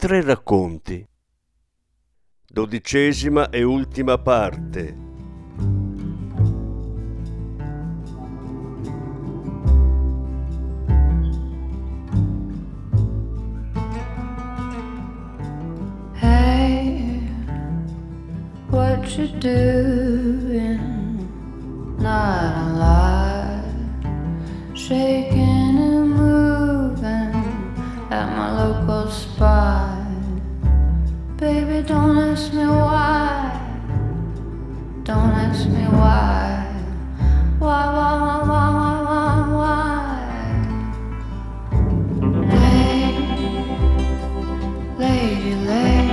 Tre racconti. Dodicesima e ultima parte. What you doing? Not alive, shaking and moving at my local spot. Baby, don't ask me why. Don't ask me why. Why, why, why, why, why, why, why? Lay, lady, lay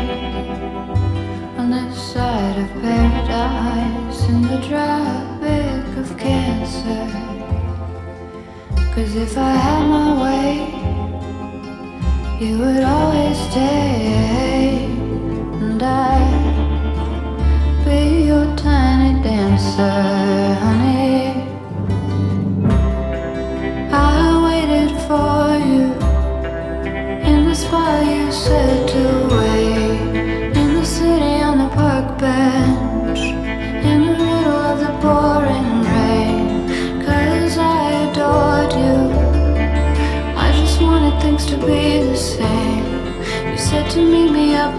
on this side of paradise in the tropic of cancer. Cause if I had my way, you would always stay, be your tiny dancer, honey. I waited for you in the spot you said to wait, in the city on the park bench, in the middle of the pouring rain, cause I adored you. I just wanted things to be the same. You said to meet me up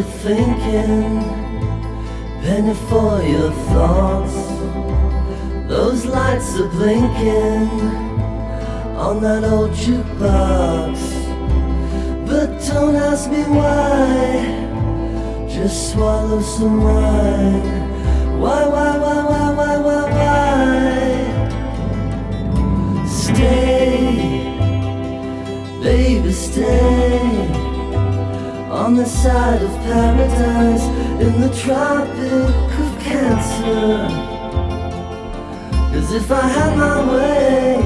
what you thinking? Penny for your thoughts. Those lights are blinking on that old jukebox. But don't ask me why. Just swallow some wine. Why, why, why, why, on the side of paradise in the tropic of cancer. Cause if I had my way,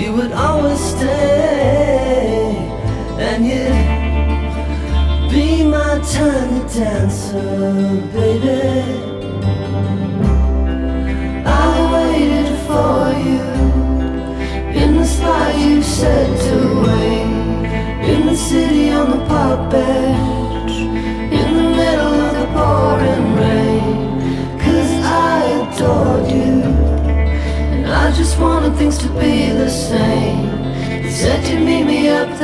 you would always stay, and you'd be my tiny dancer, baby. I waited for you in the spot you said to wait. City on the park bench. In the middle of the pouring rain. Cause I adored you. And I just wanted things to be the same. You said you'd meet me up there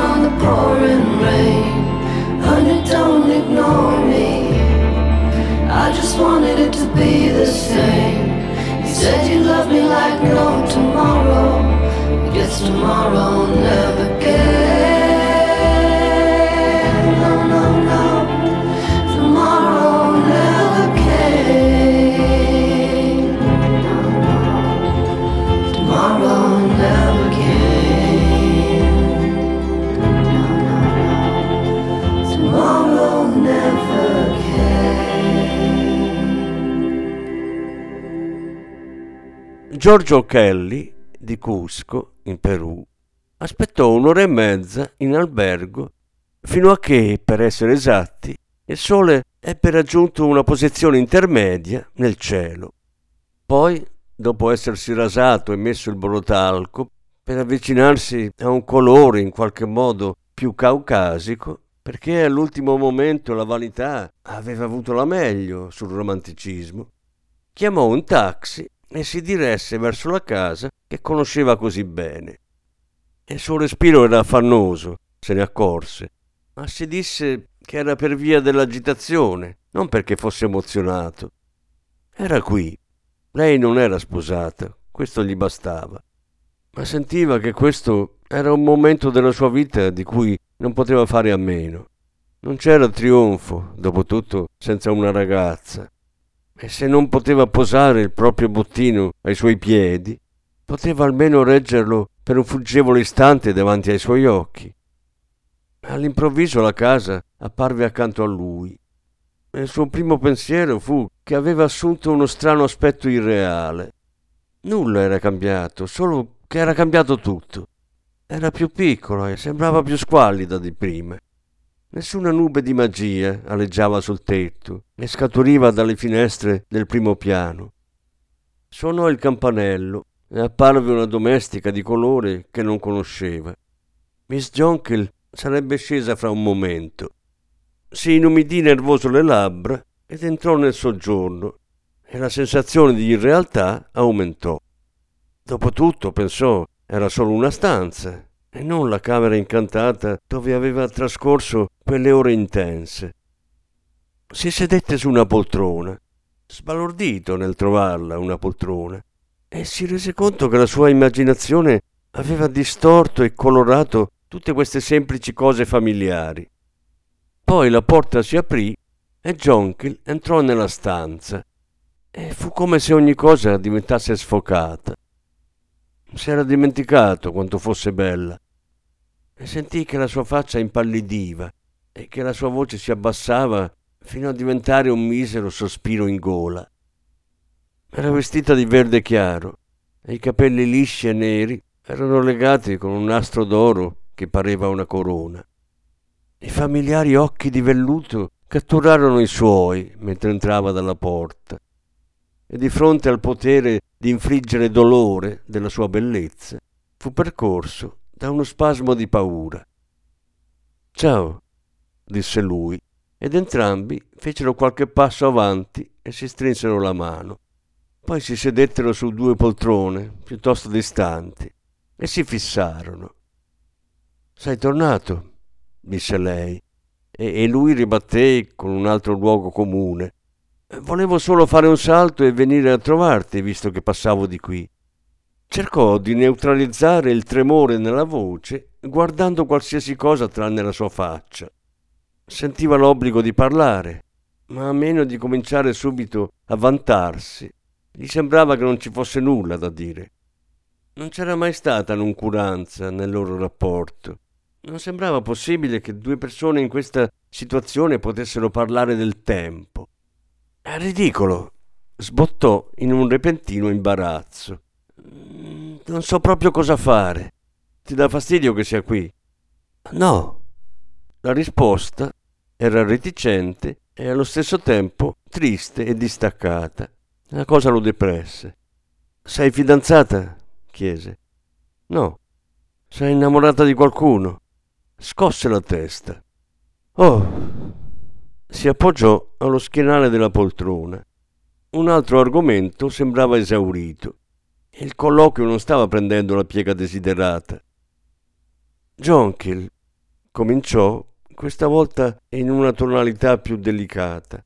the same. You said you love me like no tomorrow. I guess tomorrow never came. Giorgio Kelly di Cusco, in Perù, aspettò un'ora e mezza in albergo fino a che, per essere esatti, il sole ebbe raggiunto una posizione intermedia nel cielo. Poi, dopo essersi rasato e messo il borotalco, per avvicinarsi a un colore in qualche modo più caucasico, perché all'ultimo momento la vanità aveva avuto la meglio sul romanticismo, chiamò un taxi e si diresse verso la casa che conosceva così bene. Il suo respiro era affannoso, se ne accorse, ma si disse che era per via dell'agitazione, non perché fosse emozionato. Era qui. Lei non era sposata, questo gli bastava, ma sentiva che questo era un momento della sua vita di cui non poteva fare a meno. Non c'era trionfo, dopo tutto, senza una ragazza. E se non poteva posare il proprio bottino ai suoi piedi, poteva almeno reggerlo per un fuggevole istante davanti ai suoi occhi. All'improvviso la casa apparve accanto a lui. E il suo primo pensiero fu che aveva assunto uno strano aspetto irreale. Nulla era cambiato, solo che era cambiato tutto. Era più piccola e sembrava più squallida di prima. Nessuna nube di magia aleggiava sul tetto e scaturiva dalle finestre del primo piano. Suonò il campanello e apparve una domestica di colore che non conosceva. Miss Jonkel sarebbe scesa fra un momento. Si inumidì nervoso le labbra ed entrò nel soggiorno e la sensazione di irrealtà aumentò. Dopotutto, pensò, era solo una stanza e non la camera incantata dove aveva trascorso quelle ore intense. Si sedette su una poltrona, sbalordito nel trovarla una poltrona, e si rese conto che la sua immaginazione aveva distorto e colorato tutte queste semplici cose familiari. Poi la porta si aprì e Jonkel entrò nella stanza e fu come se ogni cosa diventasse sfocata. Si era dimenticato quanto fosse bella e sentì che la sua faccia impallidiva e che la sua voce si abbassava fino a diventare un misero sospiro in gola. Era vestita di verde chiaro e i capelli lisci e neri erano legati con un nastro d'oro che pareva una corona. I familiari occhi di velluto catturarono i suoi mentre entrava dalla porta e di fronte al potere di infliggere dolore della sua bellezza fu percorso da uno spasmo di paura. Ciao, disse lui, ed entrambi fecero qualche passo avanti e si strinsero la mano. Poi si sedettero su due poltrone piuttosto distanti e si fissarono. Sei tornato, disse lei, e, e lui ribatté con un altro luogo comune. Volevo solo fare un salto e venire a trovarti, visto che passavo di qui. Cercò di neutralizzare il tremore nella voce guardando qualsiasi cosa tranne la sua faccia. Sentiva l'obbligo di parlare, ma a meno di cominciare subito a vantarsi, gli sembrava che non ci fosse nulla da dire. Non c'era mai stata noncuranza nel loro rapporto non sembrava possibile che due persone in questa situazione potessero parlare del tempo. È ridicolo, sbottò in un repentino imbarazzo. Mm, non so proprio cosa fare. Ti dà fastidio che sia qui? No. La risposta era reticente e allo stesso tempo triste e distaccata. La cosa lo depresse. Sei fidanzata? chiese. No. Sei innamorata di qualcuno? scosse la testa. Oh! Si appoggiò allo schienale della poltrona. Un altro argomento sembrava esaurito. Il colloquio non stava prendendo la piega desiderata. Jonkill cominciò, questa volta in una tonalità più delicata.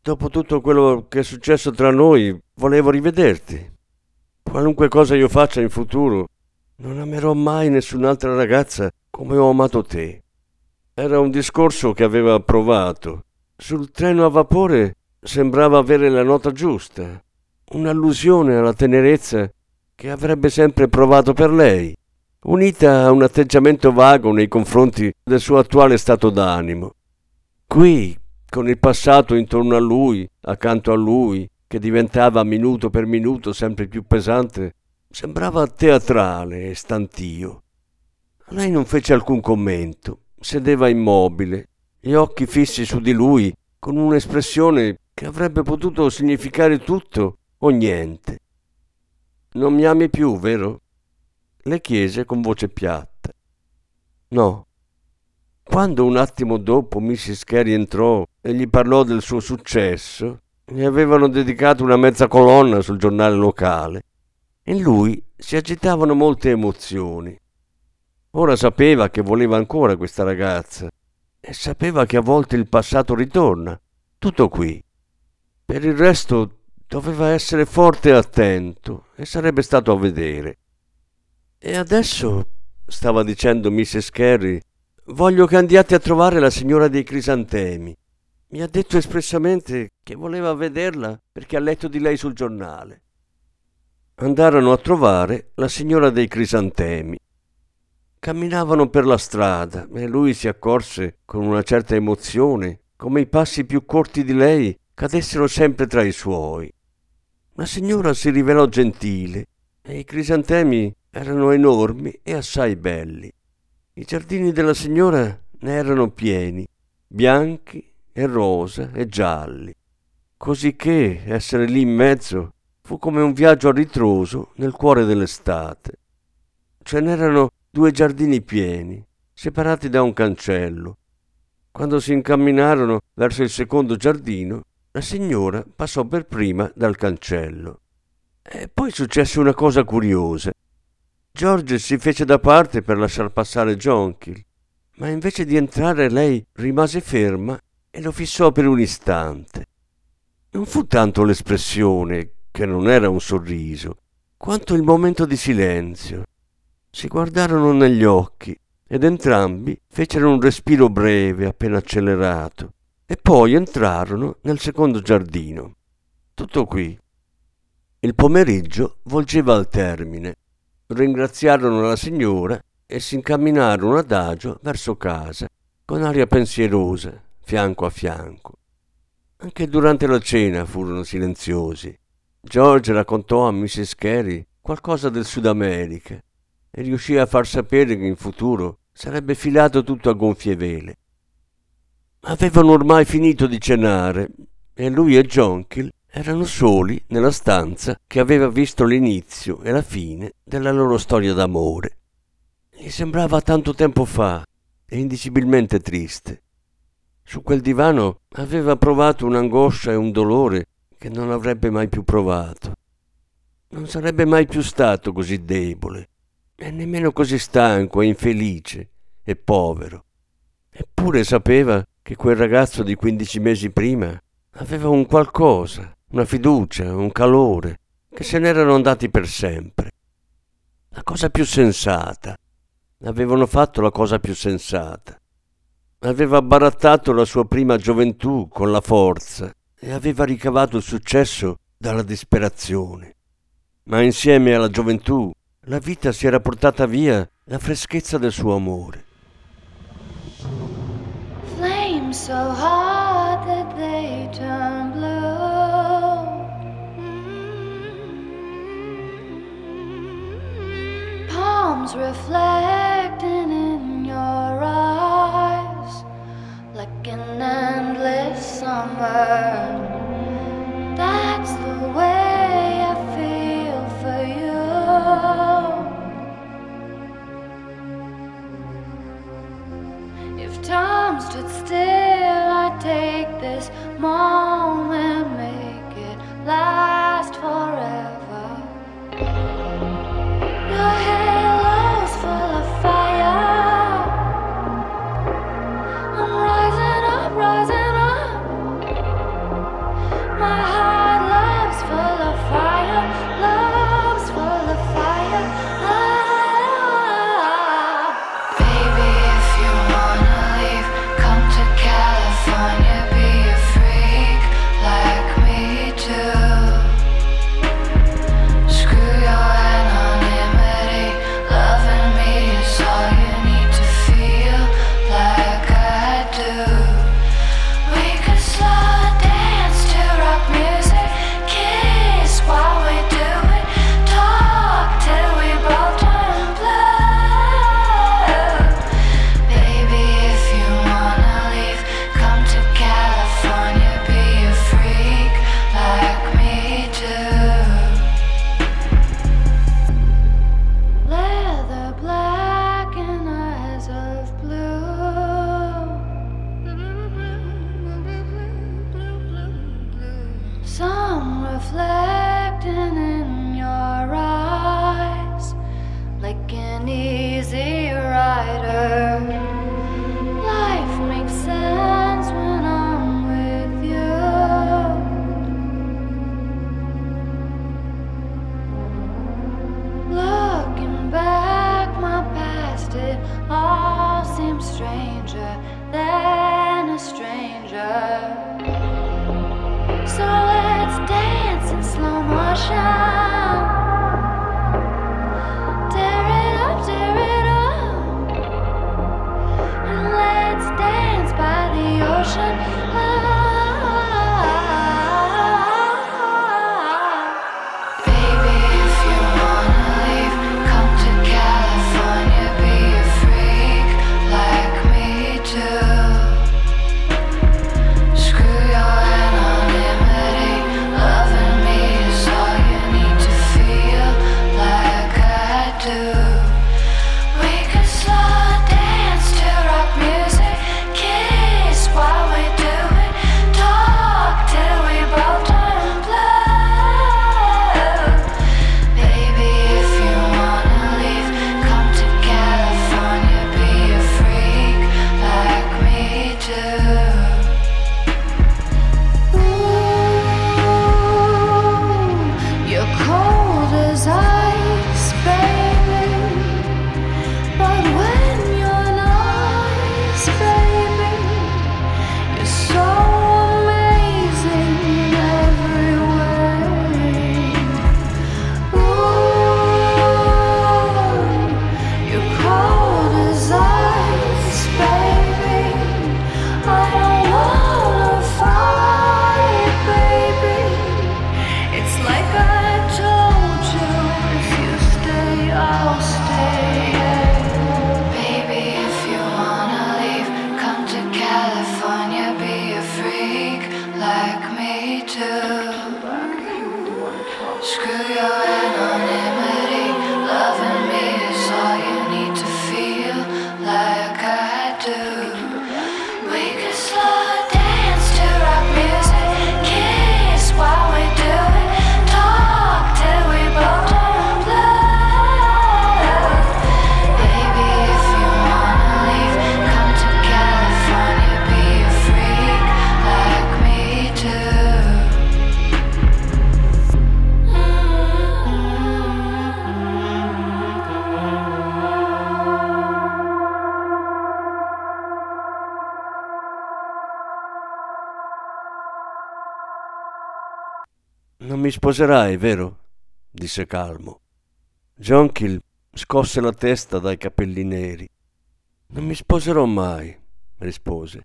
dopo tutto quello che è successo tra noi, volevo rivederti. Qualunque cosa io faccia in futuro, non amerò mai nessun'altra ragazza come ho amato te. Era un discorso che aveva provato. Sul treno a vapore sembrava avere la nota giusta, un'allusione alla tenerezza che avrebbe sempre provato per lei, unita a un atteggiamento vago nei confronti del suo attuale stato d'animo. Qui, con il passato intorno a lui, accanto a lui, che diventava minuto per minuto sempre più pesante, sembrava teatrale e stantio. Lei non fece alcun commento, sedeva immobile, gli occhi fissi su di lui, con un'espressione che avrebbe potuto significare tutto o niente. Non mi ami più, vero? le chiese con voce piatta. No. Quando un attimo dopo Mrs. Carey entrò e gli parlò del suo successo, gli avevano dedicato una mezza colonna sul giornale locale. In lui si agitavano molte emozioni. Ora sapeva che voleva ancora questa ragazza e sapeva che a volte il passato ritorna. Tutto qui. Per il resto doveva essere forte e attento e sarebbe stato a vedere. E adesso, stava dicendo Mrs. Carey, voglio che andiate a trovare la signora dei crisantemi. Mi ha detto espressamente che voleva vederla perché ha letto di lei sul giornale. Andarono a trovare la signora dei crisantemi. Camminavano per la strada e lui si accorse con una certa emozione come i passi più corti di lei cadessero sempre tra i suoi. La signora si rivelò gentile e i crisantemi erano enormi e assai belli. I giardini della signora ne erano pieni, bianchi e rosa e gialli, così che essere lì in mezzo fu come un viaggio a ritroso nel cuore dell'estate. Ce n'erano due giardini pieni, separati da un cancello. Quando si incamminarono verso il secondo giardino, la signora passò per prima dal cancello. E poi successe una cosa curiosa. George si fece da parte per lasciar passare Jonquil, ma invece di entrare lei rimase ferma e lo fissò per un istante. Non fu tanto l'espressione, che non era un sorriso, quanto il momento di silenzio. Si guardarono negli occhi ed entrambi fecero un respiro breve, appena accelerato, e poi entrarono nel secondo giardino. Tutto qui. Il pomeriggio volgeva al termine. Ringraziarono la signora e si incamminarono adagio verso casa, con aria pensierosa, fianco a fianco. Anche durante la cena furono silenziosi. George raccontò a Mrs. Carey qualcosa del Sud America e riuscì a far sapere che in futuro sarebbe filato tutto a gonfie vele. Avevano ormai finito di cenare e lui e Jonquil erano soli nella stanza che aveva visto l'inizio e la fine della loro storia d'amore. Gli sembrava tanto tempo fa e indicibilmente triste. Su quel divano aveva provato un'angoscia e un dolore che non avrebbe mai più provato. Non sarebbe mai più stato così debole e nemmeno così stanco e infelice e povero. Eppure sapeva che quel ragazzo di quindici mesi prima aveva un qualcosa, una fiducia, un calore, che se n'erano andati per sempre. La cosa più sensata. Avevano fatto la cosa più sensata. Aveva barattato la sua prima gioventù con la forza e aveva ricavato il successo dalla disperazione. Ma insieme alla gioventù la vita si era portata via la freschezza del suo amore. Flames so hot that they turn blue. Mm. Palms reflecting in your eyes like an endless summer. That's the way I feel for you. Time stood still, I'd take this moment, make it last forever. Ocean. Mi sposerai, vero? disse calmo. Jonkill scosse la testa dai capelli neri. Non mi sposerò mai, rispose.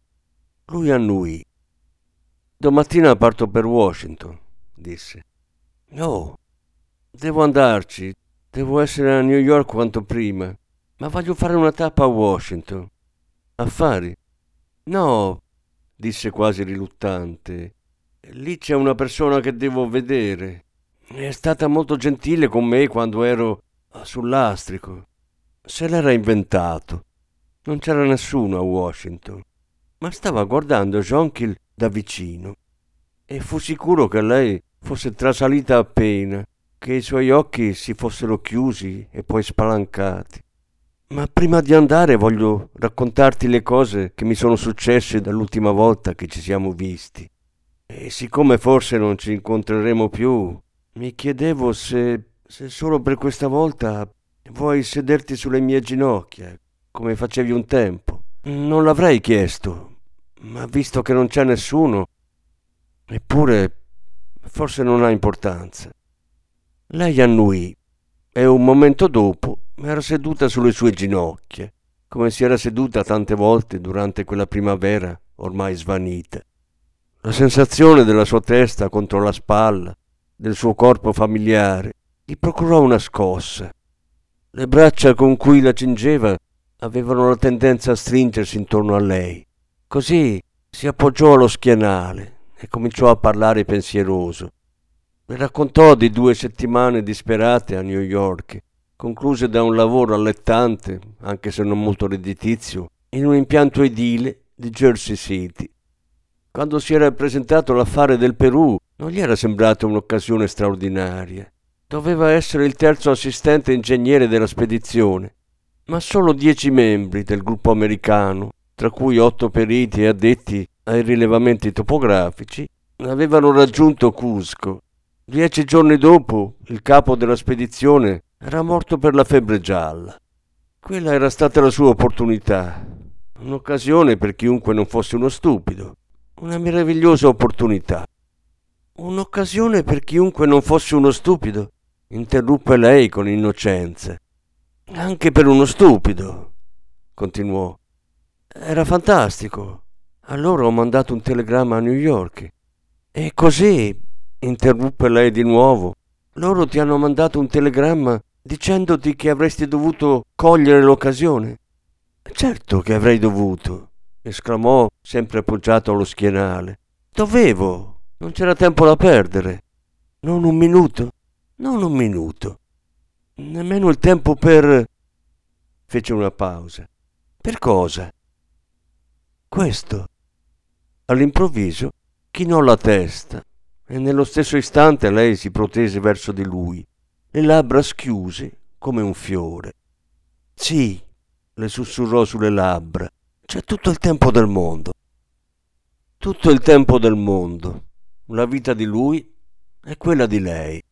Lui annuì. Domattina parto per Washington, disse. No, devo andarci, devo essere a New York quanto prima, ma voglio fare una tappa a Washington. Affari? No, disse quasi riluttante. Lì c'è una persona che devo vedere. È stata molto gentile con me quando ero sul lastrico. Se l'era inventato. Non c'era nessuno a Washington, ma stava guardando Jonkill da vicino e fu sicuro che lei fosse trasalita appena, che i suoi occhi si fossero chiusi e poi spalancati. Ma prima di andare voglio raccontarti le cose che mi sono successe dall'ultima volta che ci siamo visti. E siccome forse non ci incontreremo più, mi chiedevo se, se solo per questa volta vuoi sederti sulle mie ginocchia, come facevi un tempo. Non l'avrei chiesto, ma visto che non c'è nessuno, eppure forse non ha importanza. Lei annuì e un momento dopo era seduta sulle sue ginocchia, come si era seduta tante volte durante quella primavera ormai svanita. La sensazione della sua testa contro la spalla, del suo corpo familiare, gli procurò una scossa. Le braccia con cui la cingeva avevano la tendenza a stringersi intorno a lei. Così si appoggiò allo schienale e cominciò a parlare pensieroso. Le raccontò di due settimane disperate a New York, concluse da un lavoro allettante, anche se non molto redditizio, in un impianto edile di Jersey City. Quando si era presentato l'affare del Perù, non gli era sembrata un'occasione straordinaria. Doveva essere il terzo assistente ingegnere della spedizione, ma solo dieci membri del gruppo americano, tra cui otto periti e addetti ai rilevamenti topografici, avevano raggiunto Cusco. Dieci giorni dopo, il capo della spedizione era morto per la febbre gialla. Quella era stata la sua opportunità. un'occasione per chiunque non fosse uno stupido, una meravigliosa opportunità. Un'occasione per chiunque non fosse uno stupido, interruppe lei con innocenza. Anche per uno stupido, continuò. Era fantastico. Allora ho mandato un telegramma a New York. E così, interruppe lei di nuovo, loro ti hanno mandato un telegramma dicendoti che avresti dovuto cogliere l'occasione. Certo che avrei dovuto, esclamò, sempre appoggiato allo schienale. Dovevo, non c'era tempo da perdere. Non un minuto, non un minuto. Nemmeno il tempo per... fece una pausa. Per cosa? Questo. All'improvviso chinò la testa e nello stesso istante lei si protese verso di lui, le labbra schiuse come un fiore. Sì, le sussurrò sulle labbra, c'è tutto il tempo del mondo. Tutto il tempo del mondo. La vita di lui è quella di lei.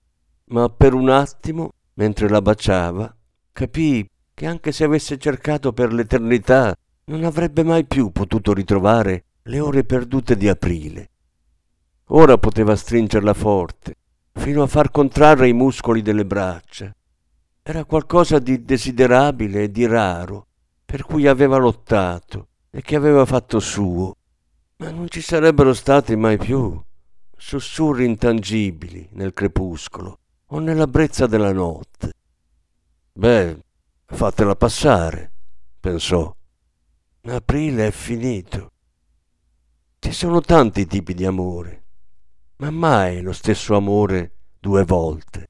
Ma per un attimo, mentre la baciava, capì che anche se avesse cercato per l'eternità, non avrebbe mai più potuto ritrovare le ore perdute di aprile. Ora poteva stringerla forte, fino a far contrarre i muscoli delle braccia. Era qualcosa di desiderabile e di raro, per cui aveva lottato e che aveva fatto suo. Ma non ci sarebbero stati mai più sussurri intangibili nel crepuscolo o nella brezza della notte. Beh, fatela passare, pensò. Aprile è finito. Ci sono tanti tipi di amore ma mai lo stesso amore due volte.